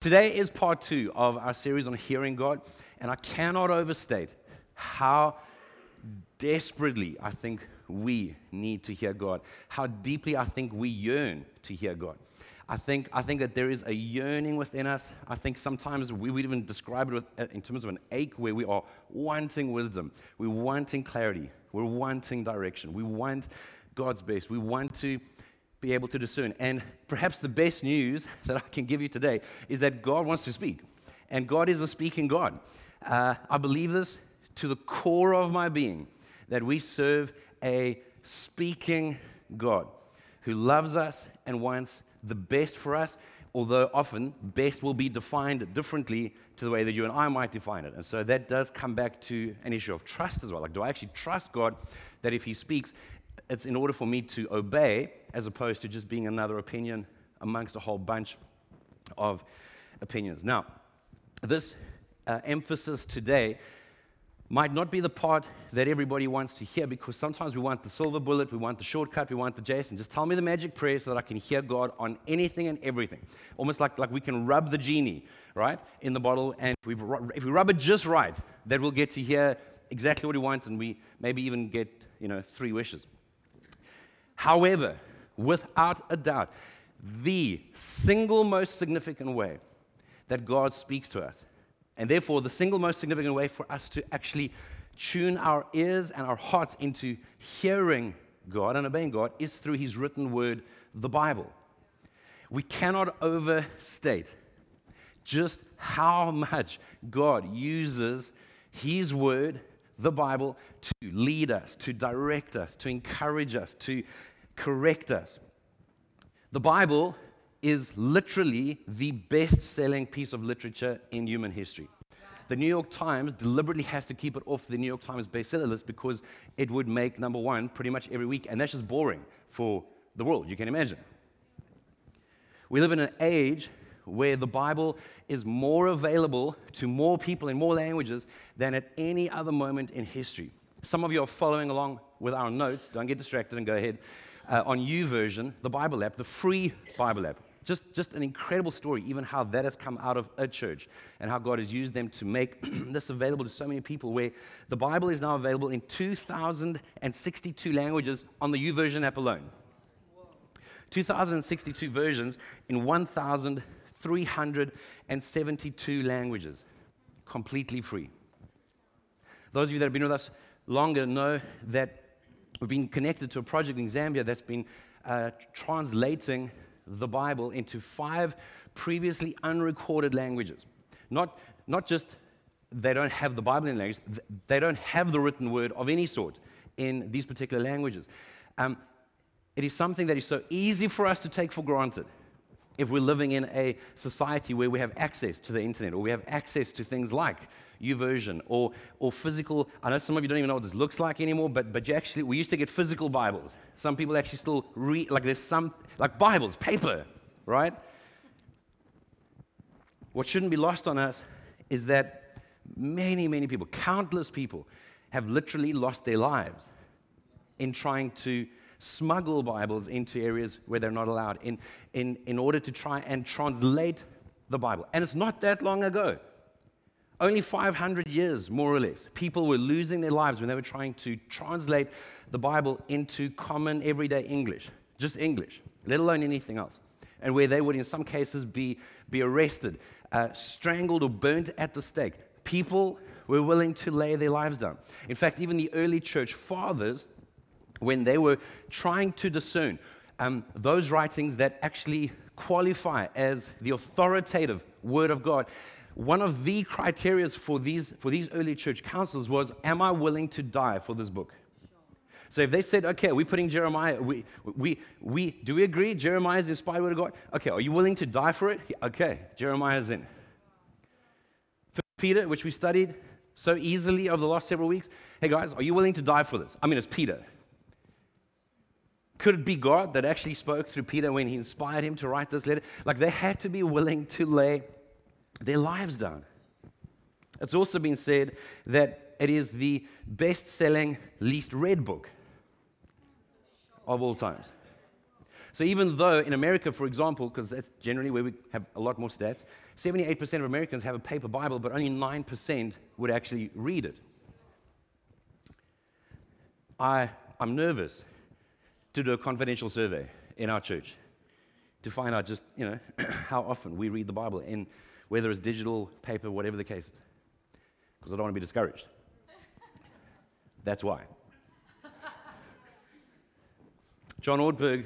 Today is part two of our series on hearing God, and I cannot overstate how desperately I think we need to hear God, how deeply I think we yearn to hear God. I think, I think that there is a yearning within us. I think sometimes we would even describe it with, uh, in terms of an ache where we are wanting wisdom, we're wanting clarity, we're wanting direction, we want God's best, we want to be able to discern. And perhaps the best news that I can give you today is that God wants to speak. And God is a speaking God. Uh, I believe this to the core of my being that we serve a speaking God who loves us and wants the best for us, although often best will be defined differently to the way that you and I might define it. And so that does come back to an issue of trust as well. Like, do I actually trust God that if He speaks, it's in order for me to obey as opposed to just being another opinion amongst a whole bunch of opinions. Now, this uh, emphasis today might not be the part that everybody wants to hear because sometimes we want the silver bullet, we want the shortcut, we want the Jason. Just tell me the magic prayer so that I can hear God on anything and everything. Almost like, like we can rub the genie, right, in the bottle. And if we, if we rub it just right, that we'll get to hear exactly what we want and we maybe even get, you know, three wishes. However, without a doubt, the single most significant way that God speaks to us, and therefore the single most significant way for us to actually tune our ears and our hearts into hearing God and obeying God, is through His written word, the Bible. We cannot overstate just how much God uses His word the Bible to lead us, to direct us, to encourage us, to correct us. The Bible is literally the best selling piece of literature in human history. The New York Times deliberately has to keep it off the New York Times bestseller list because it would make number one pretty much every week, and that's just boring for the world, you can imagine. We live in an age where the Bible is more available to more people in more languages than at any other moment in history. Some of you are following along with our notes. Don't get distracted and go ahead. Uh, on YouVersion, the Bible app, the free Bible app. Just, just an incredible story, even how that has come out of a church and how God has used them to make this available to so many people. Where the Bible is now available in 2,062 languages on the U YouVersion app alone. 2,062 versions in 1,000 372 languages, completely free. Those of you that have been with us longer know that we've been connected to a project in Zambia that's been uh, translating the Bible into five previously unrecorded languages. Not, not just they don't have the Bible in language, they don't have the written word of any sort in these particular languages. Um, it is something that is so easy for us to take for granted if we're living in a society where we have access to the internet or we have access to things like YouVersion or, or physical. I know some of you don't even know what this looks like anymore, but, but you actually, we used to get physical Bibles. Some people actually still read, like there's some, like Bibles, paper, right? What shouldn't be lost on us is that many, many people, countless people, have literally lost their lives in trying to smuggle Bibles into areas where they're not allowed in, in, in order to try and translate the Bible. And it's not that long ago. Only 500 years, more or less, people were losing their lives when they were trying to translate the Bible into common everyday English, just English, let alone anything else. And where they would, in some cases, be, be arrested, uh, strangled, or burnt at the stake. People were willing to lay their lives down. In fact, even the early church fathers when they were trying to discern um, those writings that actually qualify as the authoritative Word of God. One of the criteria for these, for these early church councils was Am I willing to die for this book? So if they said, okay, we're putting Jeremiah, we, we, we, do we agree Jeremiah is the inspired word of God? Okay, are you willing to die for it? Okay, Jeremiah's in. For Peter, which we studied so easily over the last several weeks. Hey guys, are you willing to die for this? I mean, it's Peter. Could it be God that actually spoke through Peter when he inspired him to write this letter? Like they had to be willing to lay their lives down. It's also been said that it is the best selling, least read book of all times. So even though in America, for example, because that's generally where we have a lot more stats, 78% of Americans have a paper Bible, but only 9% would actually read it. I, I'm nervous to do a confidential survey in our church to find out just, you know, how often we read the Bible, in whether it's digital, paper, whatever the case is. Because I don't want to be discouraged. That's why. John Ortberg,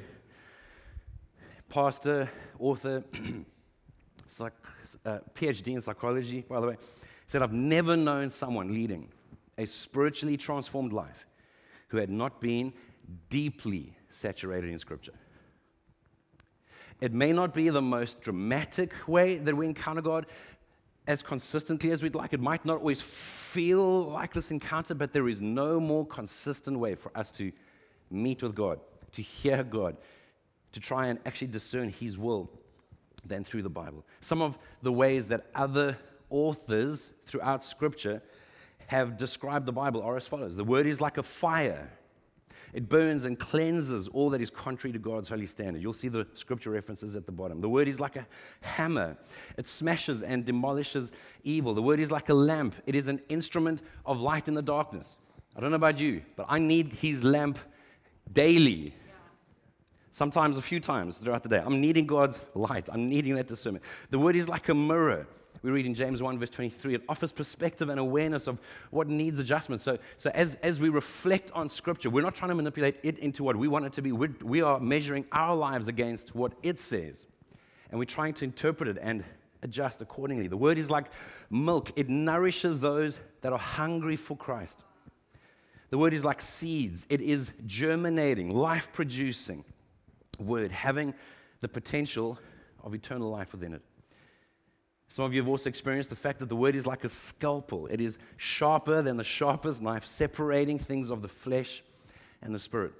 pastor, author, psych, uh, PhD in psychology, by the way, said, I've never known someone leading a spiritually transformed life who had not been deeply saturated in Scripture. It may not be the most dramatic way that we encounter God as consistently as we'd like. It might not always feel like this encounter, but there is no more consistent way for us to meet with God, to hear God, to try and actually discern His will than through the Bible. Some of the ways that other authors throughout Scripture have described the Bible are as follows The word is like a fire. It burns and cleanses all that is contrary to God's holy standard. You'll see the scripture references at the bottom. The word is like a hammer, it smashes and demolishes evil. The word is like a lamp, it is an instrument of light in the darkness. I don't know about you, but I need his lamp daily sometimes a few times throughout the day. I'm needing God's light. I'm needing that discernment. The word is like a mirror. We read in James 1, verse 23, it offers perspective and awareness of what needs adjustment. So, so as, as we reflect on Scripture, we're not trying to manipulate it into what we want it to be. We're, we are measuring our lives against what it says. And we're trying to interpret it and adjust accordingly. The word is like milk, it nourishes those that are hungry for Christ. The word is like seeds, it is germinating, life producing word, having the potential of eternal life within it. Some of you have also experienced the fact that the word is like a scalpel. It is sharper than the sharpest knife, separating things of the flesh and the spirit.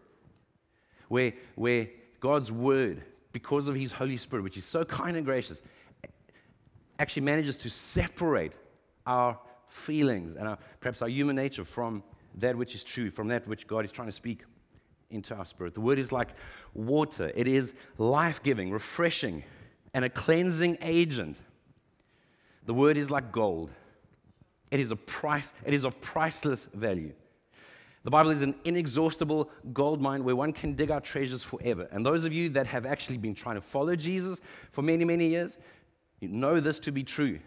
Where, where God's word, because of his Holy Spirit, which is so kind and gracious, actually manages to separate our feelings and our, perhaps our human nature from that which is true, from that which God is trying to speak into our spirit. The word is like water, it is life giving, refreshing, and a cleansing agent. The word is like gold. It is a price, it is of priceless value. The Bible is an inexhaustible gold mine where one can dig out treasures forever. And those of you that have actually been trying to follow Jesus for many, many years, you know this to be true.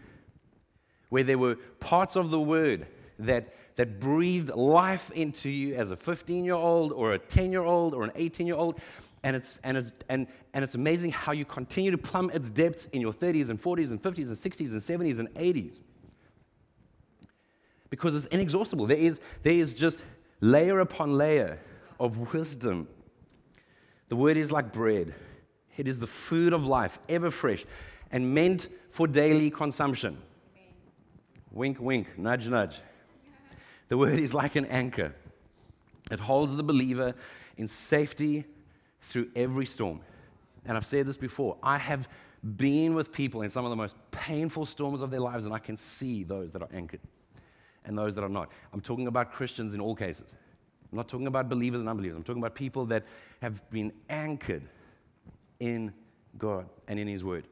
Where there were parts of the word that that breathed life into you as a 15 year old or a 10 year old or an 18 year old. And it's, and, it's, and, and it's amazing how you continue to plumb its depths in your 30s and 40s and 50s and 60s and 70s and 80s. Because it's inexhaustible. There is, there is just layer upon layer of wisdom. The word is like bread, it is the food of life, ever fresh, and meant for daily consumption. Wink, wink, nudge, nudge. The word is like an anchor, it holds the believer in safety through every storm. And I've said this before I have been with people in some of the most painful storms of their lives, and I can see those that are anchored and those that are not. I'm talking about Christians in all cases. I'm not talking about believers and unbelievers. I'm talking about people that have been anchored in God and in His Word.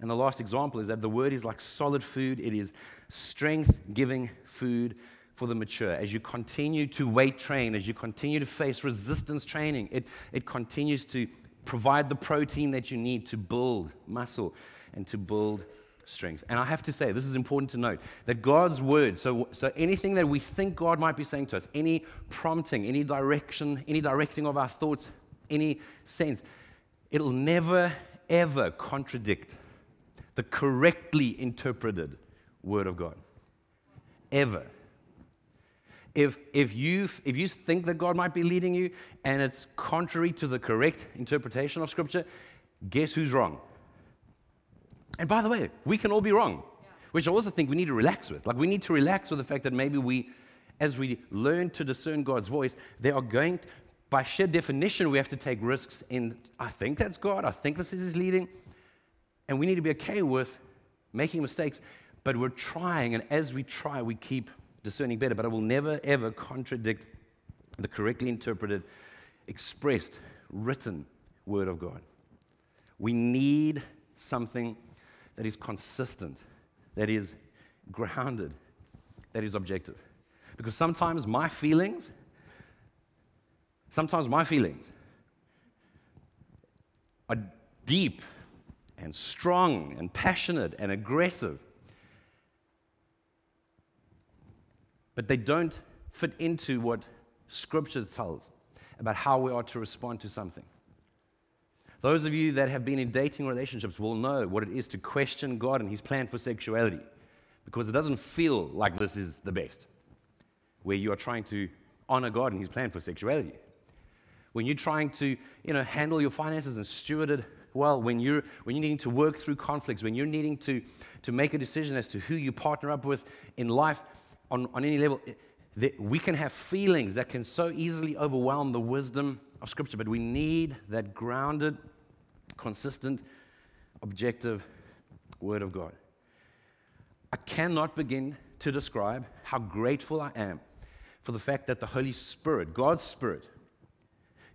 And the last example is that the Word is like solid food, it is strength giving food for the mature. As you continue to weight train, as you continue to face resistance training, it, it continues to provide the protein that you need to build muscle and to build strength. And I have to say, this is important to note that God's word, so, so anything that we think God might be saying to us, any prompting, any direction, any directing of our thoughts, any sense, it'll never, ever contradict the correctly interpreted word of God. Ever if, if, you, if you think that God might be leading you and it's contrary to the correct interpretation of Scripture, guess who's wrong? And by the way, we can all be wrong, which I also think we need to relax with. Like, we need to relax with the fact that maybe we, as we learn to discern God's voice, they are going, to, by sheer definition, we have to take risks in, I think that's God, I think this is His leading. And we need to be okay with making mistakes, but we're trying, and as we try, we keep discerning better, but I will never, ever contradict the correctly interpreted, expressed, written Word of God. We need something that is consistent, that is grounded, that is objective. Because sometimes my feelings, sometimes my feelings are deep and strong and passionate and aggressive. But they don't fit into what Scripture tells about how we are to respond to something. Those of you that have been in dating relationships will know what it is to question God and His plan for sexuality because it doesn't feel like this is the best, where you are trying to honor God and His plan for sexuality. When you're trying to you know, handle your finances and steward it well, when you're, when you're needing to work through conflicts, when you're needing to, to make a decision as to who you partner up with in life on, on any level, eh, that we can have feelings that can so easily overwhelm the wisdom of Scripture, but we need that grounded, consistent, objective Word of God. I cannot begin to describe how grateful I am for the fact that the Holy Spirit, God's Spirit,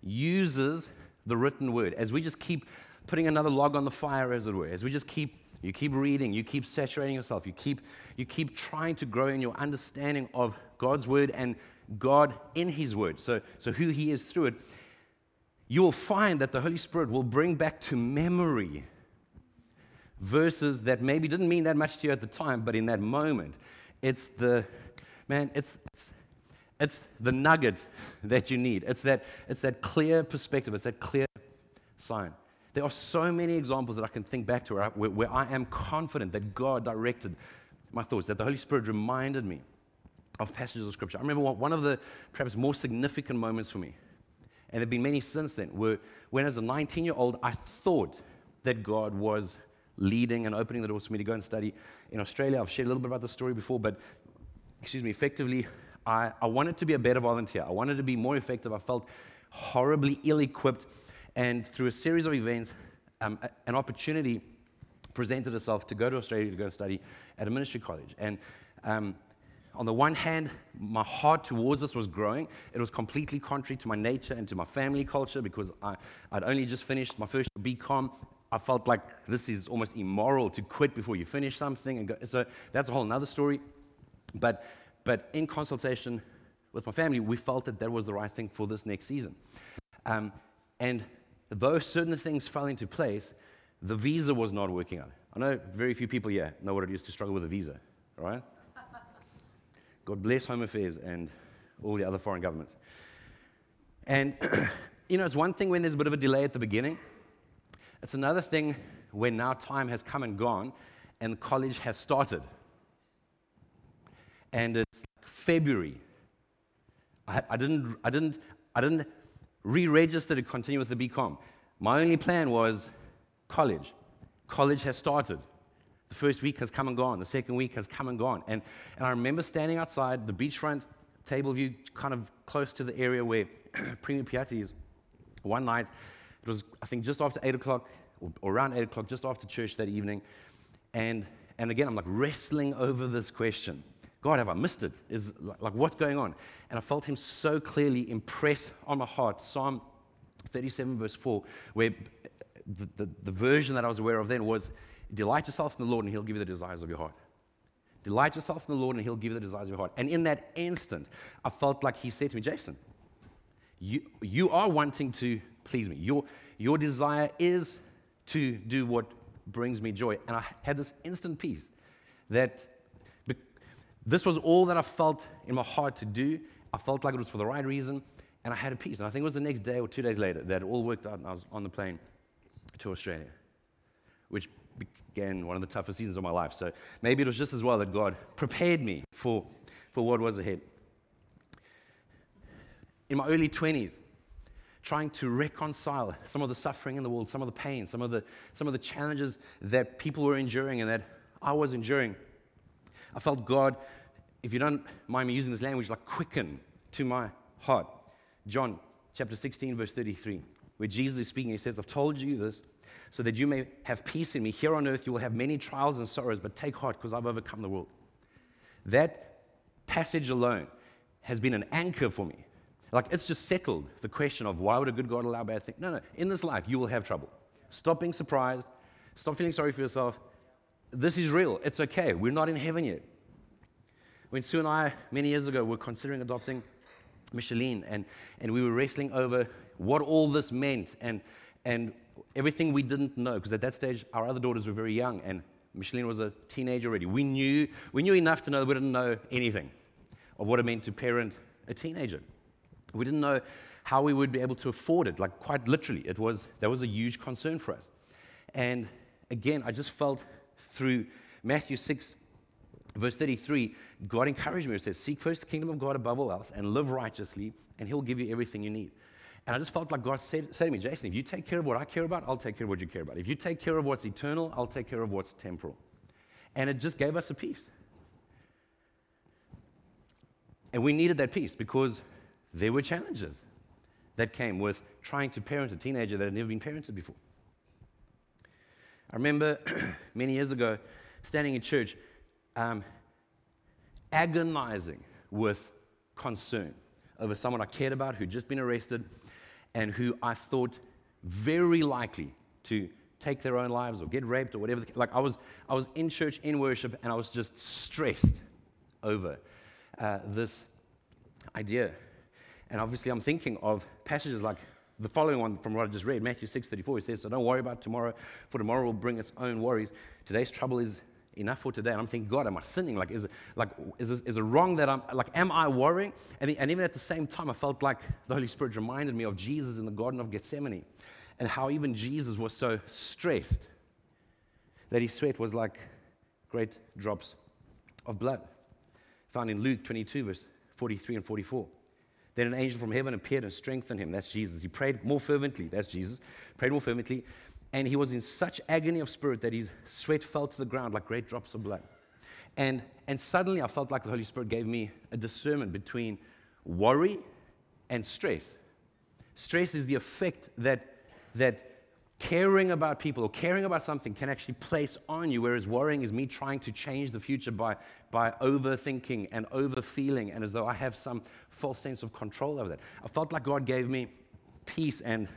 uses the written Word as we just keep putting another log on the fire, as it were, as we just keep you keep reading, you keep saturating yourself, you keep, you keep trying to grow in your understanding of God's word and God in His word. So, so who He is through it. You will find that the Holy Spirit will bring back to memory verses that maybe didn't mean that much to you at the time, but in that moment, it's the man, it's, it's, it's the nugget that you need. It's that, it's that clear perspective, it's that clear sign. There are so many examples that I can think back to where I, where, where I am confident that God directed my thoughts, that the Holy Spirit reminded me of passages of Scripture. I remember one of the perhaps more significant moments for me, and there have been many since then, were when as a 19 year old, I thought that God was leading and opening the doors for me to go and study in Australia. I've shared a little bit about the story before, but excuse me, effectively, I, I wanted to be a better volunteer. I wanted to be more effective. I felt horribly ill equipped and through a series of events, um, an opportunity presented itself to go to Australia to go and study at a ministry college. And um, on the one hand, my heart towards this was growing. It was completely contrary to my nature and to my family culture because I, would only just finished my first BCom. I felt like this is almost immoral to quit before you finish something. And go, so that's a whole other story. But, but in consultation with my family, we felt that that was the right thing for this next season. Um, and though certain things fell into place, the visa was not working out. I know very few people here know what it is to struggle with a visa, right? God bless Home Affairs and all the other foreign governments. And, you know, it's one thing when there's a bit of a delay at the beginning, it's another thing when now time has come and gone and college has started. And it's February. I, I, didn't, I, didn't, I didn't re registered to continue with the BCom. My only plan was college. College has started. The first week has come and gone. The second week has come and gone. And, and I remember standing outside the beachfront table view, kind of close to the area where Primi Piatti is. One night, it was, I think, just after 8 o'clock, or, around 8 o'clock, just after church that evening. And, and again, I'm like wrestling over this question God, have I missed it? Is like what's going on? And I felt him so clearly impress on my heart. Psalm 37, verse 4, where the, the, the version that I was aware of then was delight yourself in the Lord and he'll give you the desires of your heart. Delight yourself in the Lord and he'll give you the desires of your heart. And in that instant, I felt like he said to me, Jason, you, you are wanting to please me. Your, your desire is to do what brings me joy. And I had this instant peace that this was all that I felt in my heart to do. I felt like it was for the right reason, and I had a peace. And I think it was the next day or two days later that it all worked out, and I was on the plane to Australia, which began one of the toughest seasons of my life. So maybe it was just as well that God prepared me for, for what was ahead. In my early 20s, trying to reconcile some of the suffering in the world, some of the pain, some of the, some of the challenges that people were enduring and that I was enduring. I felt God if you don't mind me using this language, like quicken to my heart. John chapter 16, verse 33, where Jesus is speaking, he says, I've told you this so that you may have peace in me. Here on earth, you will have many trials and sorrows, but take heart because I've overcome the world. That passage alone has been an anchor for me. Like it's just settled the question of why would a good God allow bad things? No, no. In this life, you will have trouble. Stop being surprised. Stop feeling sorry for yourself. this is real. It's okay. We're not in heaven yet. When Sue and I, many years ago, were considering adopting Micheline, and, and we were wrestling over what all this meant and, and everything we didn't know, because at that stage, our other daughters were very young, and Micheline was a teenager already. We knew, we knew enough to know we didn't know anything of what it meant to parent a teenager. We didn't know how we would be able to afford it, like quite literally. It was, that was a huge concern for us. And again, I just felt through Matthew 6, verse 33, God encouraged me. It says, Seek first the kingdom of God above all else and live righteously, and He'll give you everything you need. And I just felt like God said, said to me, Jason, if you take care of what I care about, I'll take care of what you care about. If you take care of what's eternal, I'll take care of what's temporal. And it just gave us a peace. And we needed that peace because there were challenges that came with trying to parent a teenager that had never been parented before. I remember many years ago standing in church, um, agonizing with concern over someone I cared about who'd just been arrested and who I thought very likely to take their own lives or get raped or whatever. Like I was, I was in church in worship and I was just stressed over uh, this idea. And obviously, I'm thinking of passages like the following one from what I just read, Matthew 6:34. He says, "So don't worry about tomorrow, for tomorrow will bring its own worries. Today's trouble is enough for today." And I'm thinking, God, am I sinning? Like, is it, like, is, this, is it wrong that I'm like, am I worrying? And, and even at the same time, I felt like the Holy Spirit reminded me of Jesus in the Garden of Gethsemane, and how even Jesus was so stressed that his sweat was like great drops of blood. Found in Luke 22, verse 43 and 44. Then an angel from heaven appeared and strengthened him. That's Jesus. He prayed more fervently. That's Jesus. Prayed more fervently. And he was in such agony of spirit that his sweat fell to the ground like great drops of blood. And, and suddenly I felt like the Holy Spirit gave me a discernment between worry and stress. Stress is the effect that, that caring about people or caring about something can actually place on you, whereas worrying is me trying to change the future by, by overthinking and overfeeling, and as though I have some false sense of control over that. I felt like God gave me peace and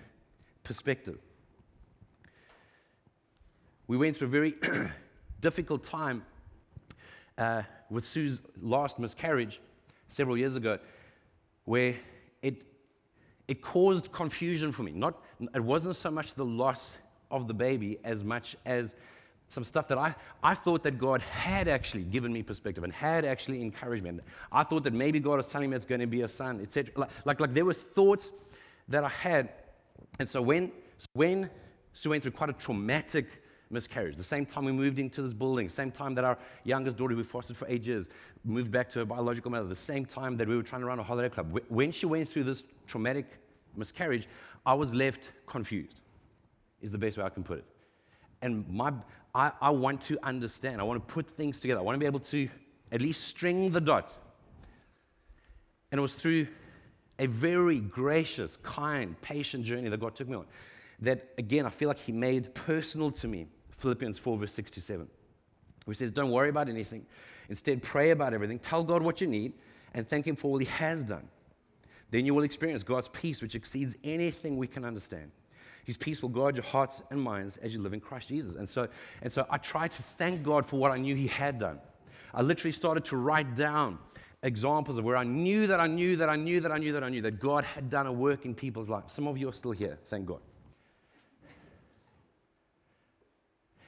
perspective. We went through a very difficult time uh, with Sue's last miscarriage several years ago, where it it caused confusion for me. Not, it wasn't so much the loss of the baby as much as some stuff that I, I thought that God had actually given me perspective and had actually encouraged me. I thought that maybe God was telling me it's going to be a son, etc. Like, like, like there were thoughts that I had. And so when, when Sue went through quite a traumatic miscarriage. The same time we moved into this building, same time that our youngest daughter, who we fostered for eight years, moved back to her biological mother, the same time that we were trying to run a holiday club. When she went through this traumatic miscarriage, I was left confused, is the best way I can put it. And my, I, I want to understand, I want to put things together, I want to be able to at least string the dots. And it was through a very gracious, kind, patient journey that God took me on that, again, I feel like He made personal to me Philippians 4, verse 6 to 7, where He says, Don't worry about anything. Instead, pray about everything. Tell God what you need and thank Him for all He has done. Then you will experience God's peace, which exceeds anything we can understand. His peace will guard your hearts and minds as you live in Christ Jesus. And so, and so I tried to thank God for what I knew He had done. I literally started to write down examples of where I knew that I knew that I knew that I knew that I knew that God had done a work in people's lives. Some of you are still here, thank God.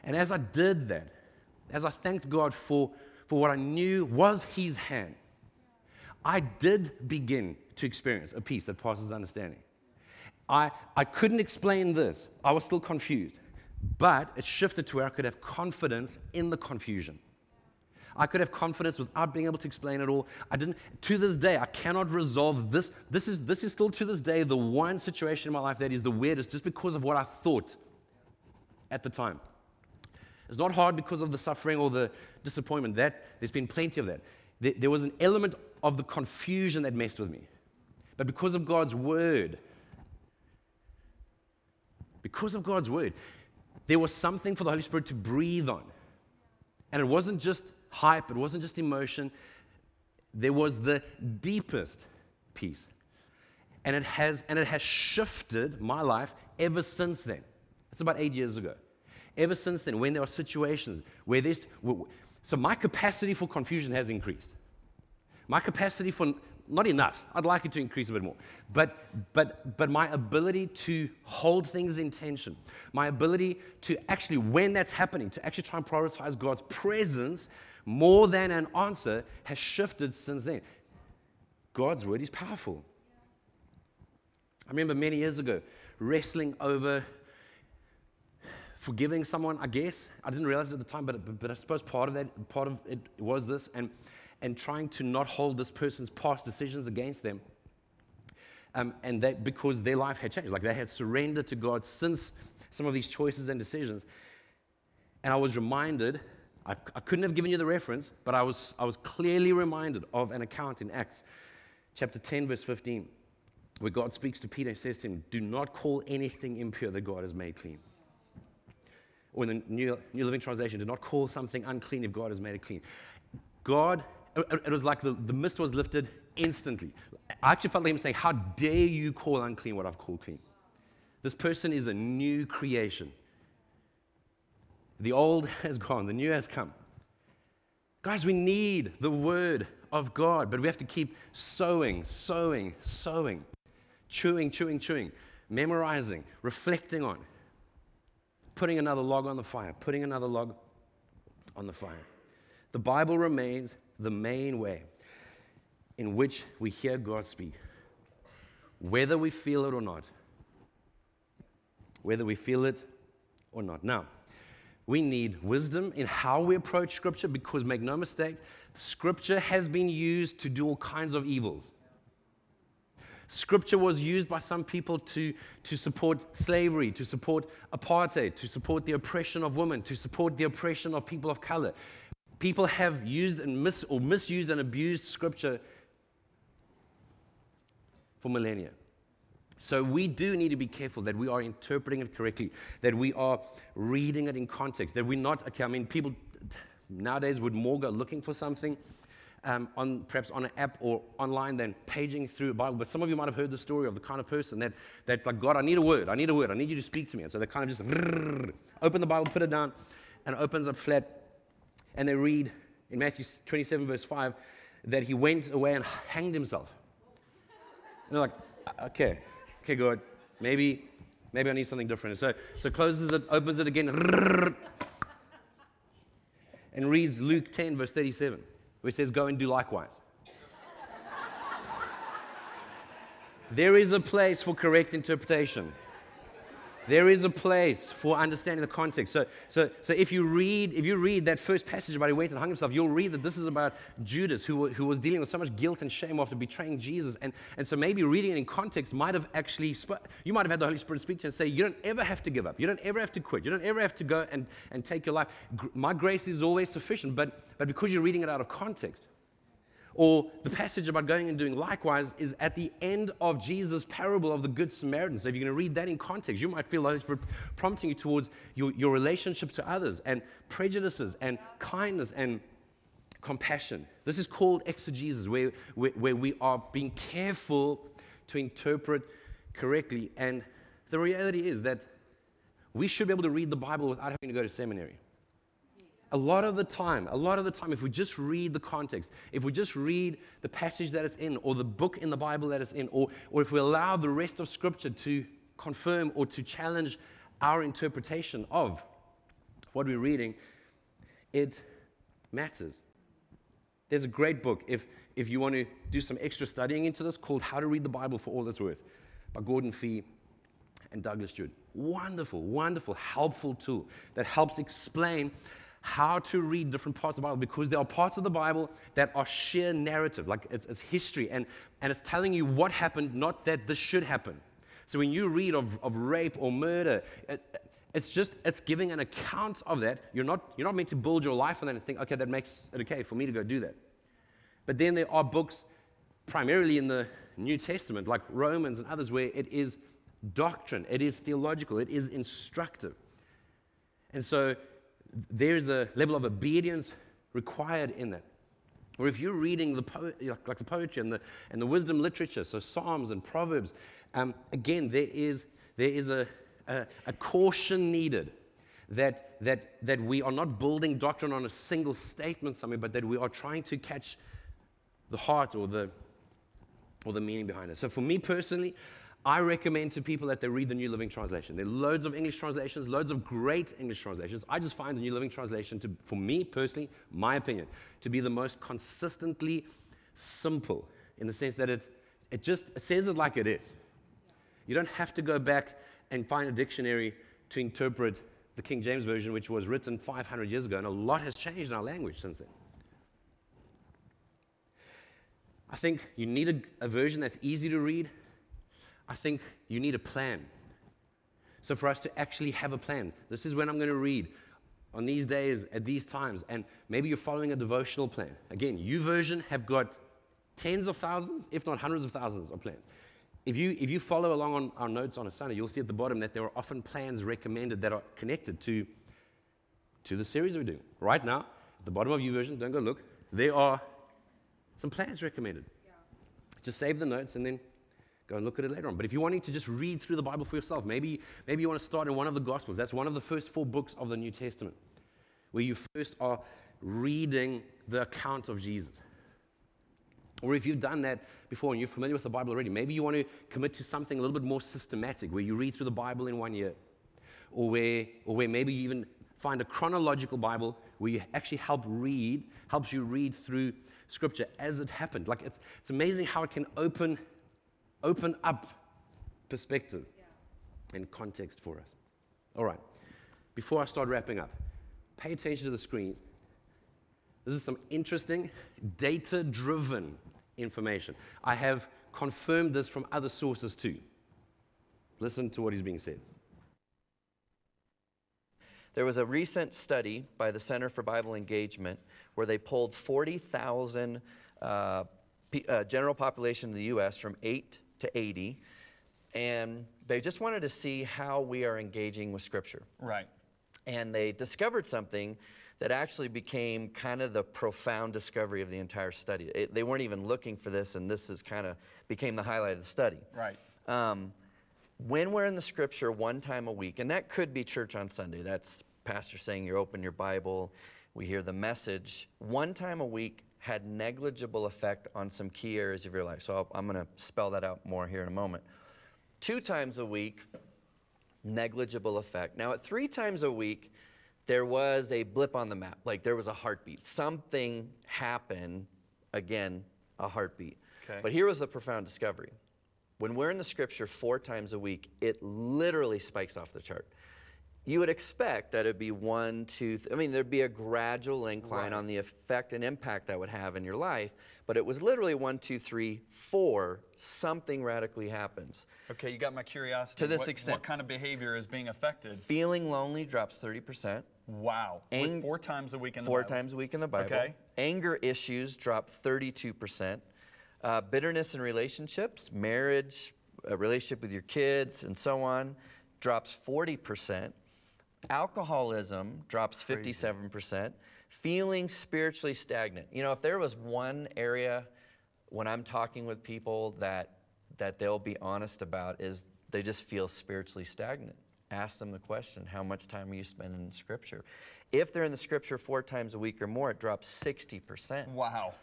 And as I did that, as I thanked God for, for what I knew was His hand, I did begin to experience a peace that passes understanding. I, I couldn't explain this, I was still confused, but it shifted to where I could have confidence in the confusion. I could have confidence without being able to explain it all. I didn't, to this day, I cannot resolve this. This is, this is still to this day the one situation in my life that is the weirdest just because of what I thought at the time. It's not hard because of the suffering or the disappointment. That there's been plenty of that. There, was an element of the confusion that messed with me. But because of God's word, because of God's word, there was something for the Holy Spirit to breathe on. And it wasn't just hype, it wasn't just emotion. There was the deepest peace. And it has and it has shifted my life ever since then. It's about 8 years ago. Ever since then, when there are situations where this, so my capacity for confusion has increased. My capacity for not enough. I'd like it to increase a bit more. But, but, but my ability to hold things in tension, my ability to actually, when that's happening, to actually try and prioritize God's presence more than an answer has shifted since then. God's word is powerful. I remember many years ago wrestling over forgiving someone, I guess. I didn't realize it at the time, but, but I suppose part of that, part of it was this. And and trying to not hold this person's past decisions against them. Um, and that because their life had changed, like they had surrendered to God since some of these choices and decisions. And I was reminded, I, I couldn't have given you the reference, but I was, I was clearly reminded of an account in Acts chapter 10, verse 15, where God speaks to Peter and says to him, Do not call anything impure that God has made clean. Or in the New, New Living Translation, do not call something unclean if God has made it clean. God it was like the, the mist was lifted instantly. I actually felt like him saying, How dare you call unclean what I've called clean? This person is a new creation. The old has gone, the new has come. Guys, we need the word of God, but we have to keep sowing, sowing, sowing, chewing, chewing, chewing, memorizing, reflecting on, putting another log on the fire, putting another log on the fire. The Bible remains the main way in which we hear God speak, whether we feel it or not. Whether we feel it or not. Now, we need wisdom in how we approach Scripture because, make no mistake, Scripture has been used to do all kinds of evils. Scripture was used by some people to, to support slavery, to support apartheid, to support the oppression of women, to support the oppression of people of color people have used and mis- or misused and abused scripture for millennia. So we do need to be careful that we are interpreting it correctly, that we are reading it in context, that we're not, okay, I mean, people nowadays would more go looking for something um, on perhaps on an app or online than paging through a Bible. But some of you might have heard the story of the kind of person that, that's like, God, I need a word, I need a word, I need you to speak to me. And so they kind of just open the Bible, put it down, and it opens up flat and they read in Matthew 27, verse 5, that he went away and hanged himself. And they're like, okay, okay, God, maybe, maybe I need something different. So, so closes it, opens it again, and reads Luke 10, verse 37, it says, Go and do likewise. there is a place for correct interpretation. There is a place for understanding the context. So, so, so if you read, if you read that first passage about he went and hung himself, you'll read that this is about Judas, who, who was dealing with so much guilt and shame after betraying Jesus. And, and so maybe reading it in context might have actually, you might have had the Holy Spirit speak to you and say, you don't ever have to give up. You don't ever have to quit. You don't ever have to go and, and take your life. My grace is always sufficient. But, but because you're reading it out of context, or the passage about going and doing likewise is at the end of Jesus' parable of the Good Samaritan. So if you're going to read that in context, you might feel Holy Spirit prompting you towards your, your relationship to others and prejudices and kindness and compassion. This is called exegesis, where, where, where we are being careful to interpret correctly. And the reality is that we should be able to read the Bible without having to go to seminary a lot of the time, a lot of the time, if we just read the context, if we just read the passage that it's in, or the book in the Bible that it's in, or, or if we allow the rest of Scripture to confirm or to challenge our interpretation of what we're reading, it matters. There's a great book, if, if you want to do some extra studying into this, called How to Read the Bible for All It's Worth by Gordon Fee and Douglas Stuart. Wonderful, wonderful, helpful tool that helps explain how to read different parts of the Bible because there are parts of the Bible that are sheer narrative, like it's, it's history, and, and it's telling you what happened, not that this should happen. So when you read of, of rape or murder, it, it's just it's giving an account of that. You're not you're not meant to build your life on that and think, okay, that makes it okay for me to go do that. But then there are books, primarily in the New Testament, like Romans and others, where it is doctrine, it is theological, it is instructive. And so there's a level of obedience required in that. Or if you're reading the po- like the poetry and the, and the wisdom literature, so Psalms and Proverbs, um, again, there is, there is a, a, a, caution needed that, that, that we are not building doctrine on a single statement somewhere, but that we are trying to catch the heart or the, or the meaning behind it. So for me personally, I recommend to people that they read the New Living Translation. There are loads of English translations, loads of great English translations. I just find the New Living Translation to, for me personally, my opinion, to be the most consistently simple in the sense that it, it just it says it like it is. You don't have to go back and find a dictionary to interpret the King James Version, which was written 500 years ago, and a lot has changed in our language since then. I think you need a, a version that's easy to read. I think you need a plan. So, for us to actually have a plan, this is when I'm going to read on these days, at these times, and maybe you're following a devotional plan. Again, YouVersion have got tens of thousands, if not hundreds of thousands of plans. If you, if you follow along on our notes on a Sunday, you'll see at the bottom that there are often plans recommended that are connected to, to the series we're doing. Right now, at the bottom of YouVersion, don't go look, there are some plans recommended. Yeah. Just save the notes and then go and look at it later on. But if you're wanting to just read through the Bible for yourself, maybe, maybe you want to start in one of the Gospels. That's one of the first four books of the New Testament, where you first are reading the account of Jesus. Or if you've done that before and you're familiar with the Bible already, maybe you want to commit to something a little bit more systematic where you read through the Bible in one year. Or where, or where maybe you even find a chronological Bible where you actually help read, helps you read through Scripture as it happened. Like it's, it's amazing how it can open, open up perspective and context for us. All right, before I start wrapping up, pay attention to the screens. This is some interesting, data driven information. I have confirmed this from other sources too. Listen to what is being said. There was a recent study by the Center for Bible Engagement where they pulled 40,000 uh, uh, general population in the U.S. from 8 to 80, and they just wanted to see how we are engaging with Scripture. Right. And they discovered something that actually became kind of the profound discovery of the entire study. It, they weren't even looking for this, and this is kind of became the highlight of the study. Right. Um, when we're in the scripture one time a week, and that could be church on Sunday, that's pastor saying you open your Bible, we hear the message, one time a week had negligible effect on some key areas of your life. So i am going to spell that out more here in a moment. Two times a week, negligible effect. Now, at three times a week, there was a blip on the map, like there was a heartbeat. Something happened, again, a heartbeat. Okay. But here was the profound discovery. When we're in the scripture four times a week, it literally spikes off the chart. You would expect that it'd be one, two, th- I mean, there'd be a gradual incline right. on the effect and impact that would have in your life, but it was literally one, two, three, four, something radically happens. Okay, you got my curiosity. To this what, extent. What kind of behavior is being affected? Feeling lonely drops 30%. Wow. Ang- four times a week in the four Bible. Four times a week in the Bible. Okay. Anger issues drop 32%. Uh, bitterness in relationships, marriage, a relationship with your kids, and so on, drops 40%. Alcoholism drops 57%. Feeling spiritually stagnant. You know, if there was one area when I'm talking with people that that they'll be honest about is they just feel spiritually stagnant ask them the question how much time are you spending in Scripture? If they're in the Scripture four times a week or more, it drops 60%. Wow.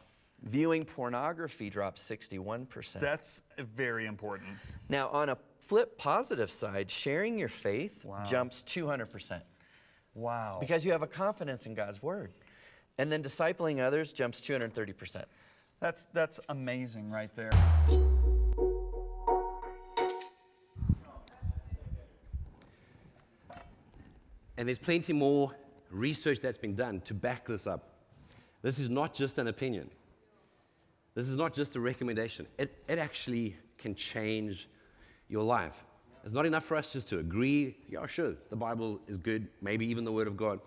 Viewing pornography drops 61%. That's very important. Now, on a flip positive side, sharing your faith wow. jumps 200%. Wow. Because you have a confidence in God's Word. And then discipling others jumps 230%. That's, that's amazing right there. And there's plenty more research that's been done to back this up. This is not just an opinion. This is not just a recommendation. It, it actually can change your life. It's not enough for us just to agree, yeah, sure, the Bible is good, maybe even the Word of God.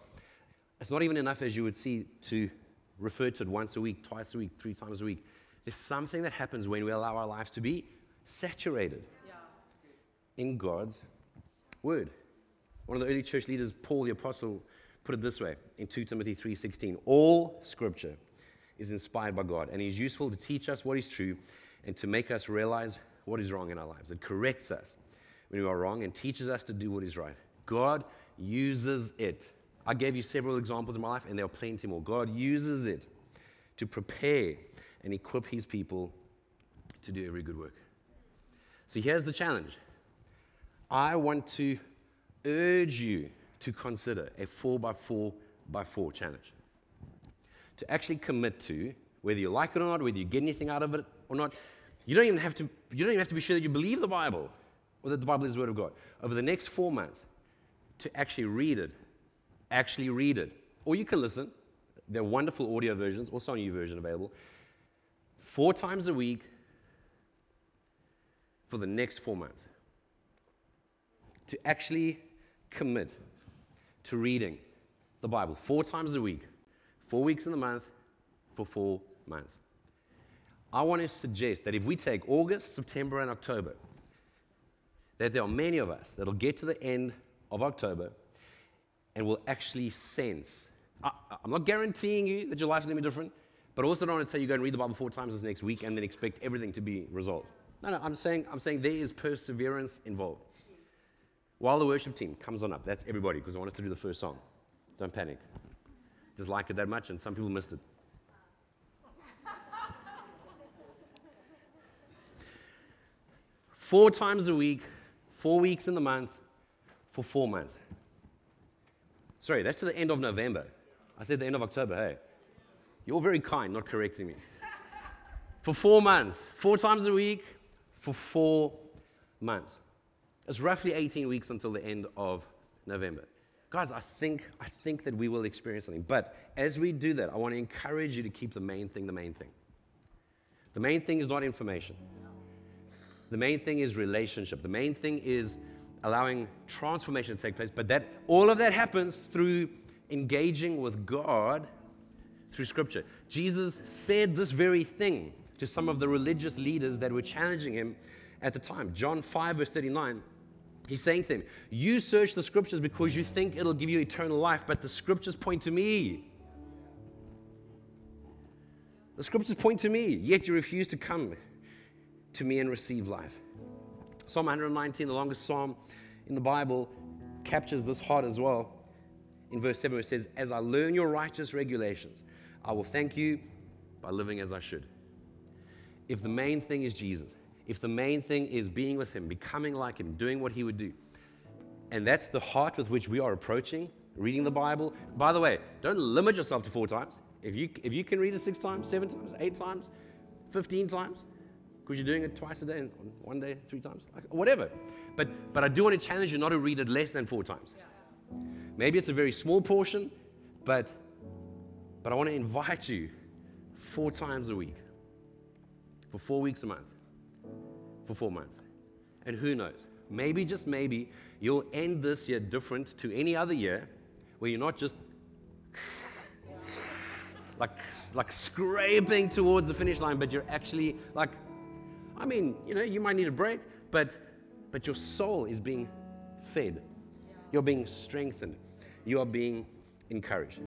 It's not even enough, as you would see, to refer to it once a week, twice a week, three times a week. There's something that happens when we allow our lives to be saturated yeah. in God's Word. One of the early church leaders, Paul the apostle, put it this way in 2 Timothy 3:16, all scripture is inspired by God and is useful to teach us what is true and to make us realize what is wrong in our lives. It corrects us when we are wrong and teaches us to do what is right. God uses it. I gave you several examples in my life, and there are plenty more. God uses it to prepare and equip his people to do every good work. So here's the challenge I want to urge you to consider a four by four by four challenge. To actually commit to, whether you like it or not, whether you get anything out of it or not, you don't even have to, you don't even have to be sure that you believe the Bible or that the Bible is the Word of God. Over the next four months, to actually read it, actually read it. Or you can listen. There are wonderful audio versions, also on version available. Four times a week for the next four months. To actually commit to reading the Bible four times a week, four weeks in the month, for four months. I want to suggest that if we take August, September, and October, that there are many of us that'll get to the end of October and will actually sense. I, am not guaranteeing you that your life's going to be different, but also don't want to tell you go and read the Bible four times this next week and then expect everything to be resolved. No, no, I'm saying, I'm saying there is perseverance involved. While the worship team comes on up, that's everybody, because I want us to do the first song. Don't panic. Just like it that much, and some people missed it. Four times a week, four weeks in the month, for four months. Sorry, that's to the end of November. I said the end of October, hey. You're very kind, not correcting me. For four months, four times a week, for four months. It's roughly 18 weeks until the end of November. Guys, I think, I think that we will experience something. But as we do that, I want to encourage you to keep the main thing the main thing. The main thing is not information. The main thing is relationship. The main thing is allowing transformation to take place. But that all of that happens through engaging with God through Scripture. Jesus said this very thing to some of the religious leaders that were challenging him at the time. John 5, verse 39. He's saying to them, You search the scriptures because you think it'll give you eternal life, but the scriptures point to me. The scriptures point to me, yet you refuse to come to me and receive life. Psalm 119, the longest psalm in the Bible, captures this heart as well. In verse 7, it says, As I learn your righteous regulations, I will thank you by living as I should. If the main thing is Jesus, if the main thing is being with Him, becoming like Him, doing what He would do, and that's the heart with which we are approaching reading the Bible. By the way, don't limit yourself to four times. If you, if you can read it six times, seven times, eight times, 15 times, because you're doing it twice a day and one day, three times, whatever. But, but I do want to challenge you not to read it less than four times. Maybe it's a very small portion, but, but I want to invite you four times a week for four weeks a month for four months. And who knows? Maybe, just maybe, you'll end this year different to any other year where you're not just like, like scraping towards the finish line, but you're actually like, I mean, you know, you might need a break, but, but your soul is being fed. You're being strengthened. You are being encouraged.